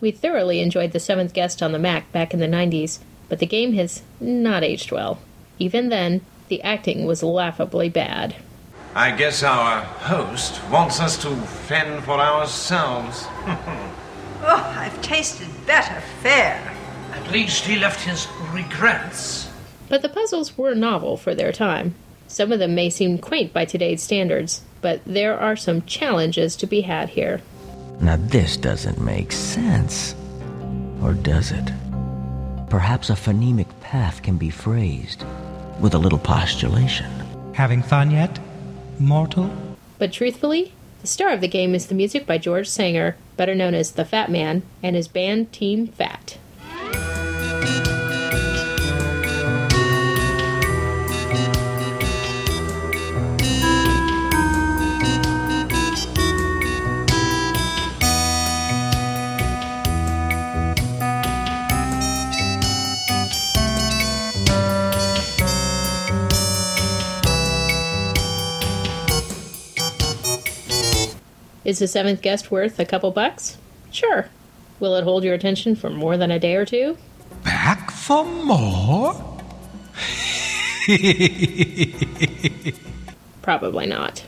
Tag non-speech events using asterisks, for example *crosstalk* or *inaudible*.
We thoroughly enjoyed The Seventh Guest on the Mac back in the 90s, but the game has not aged well. Even then, the acting was laughably bad. I guess our host wants us to fend for ourselves. *laughs* Oh, I've tasted better fare. At least he left his regrets. But the puzzles were novel for their time. Some of them may seem quaint by today's standards, but there are some challenges to be had here. Now, this doesn't make sense. Or does it? Perhaps a phonemic path can be phrased with a little postulation. Having fun yet, mortal? But truthfully, the star of the game is the music by George Sanger, better known as the Fat Man, and his band Team Fat. Is the seventh guest worth a couple bucks? Sure. Will it hold your attention for more than a day or two? Back for more? *laughs* Probably not.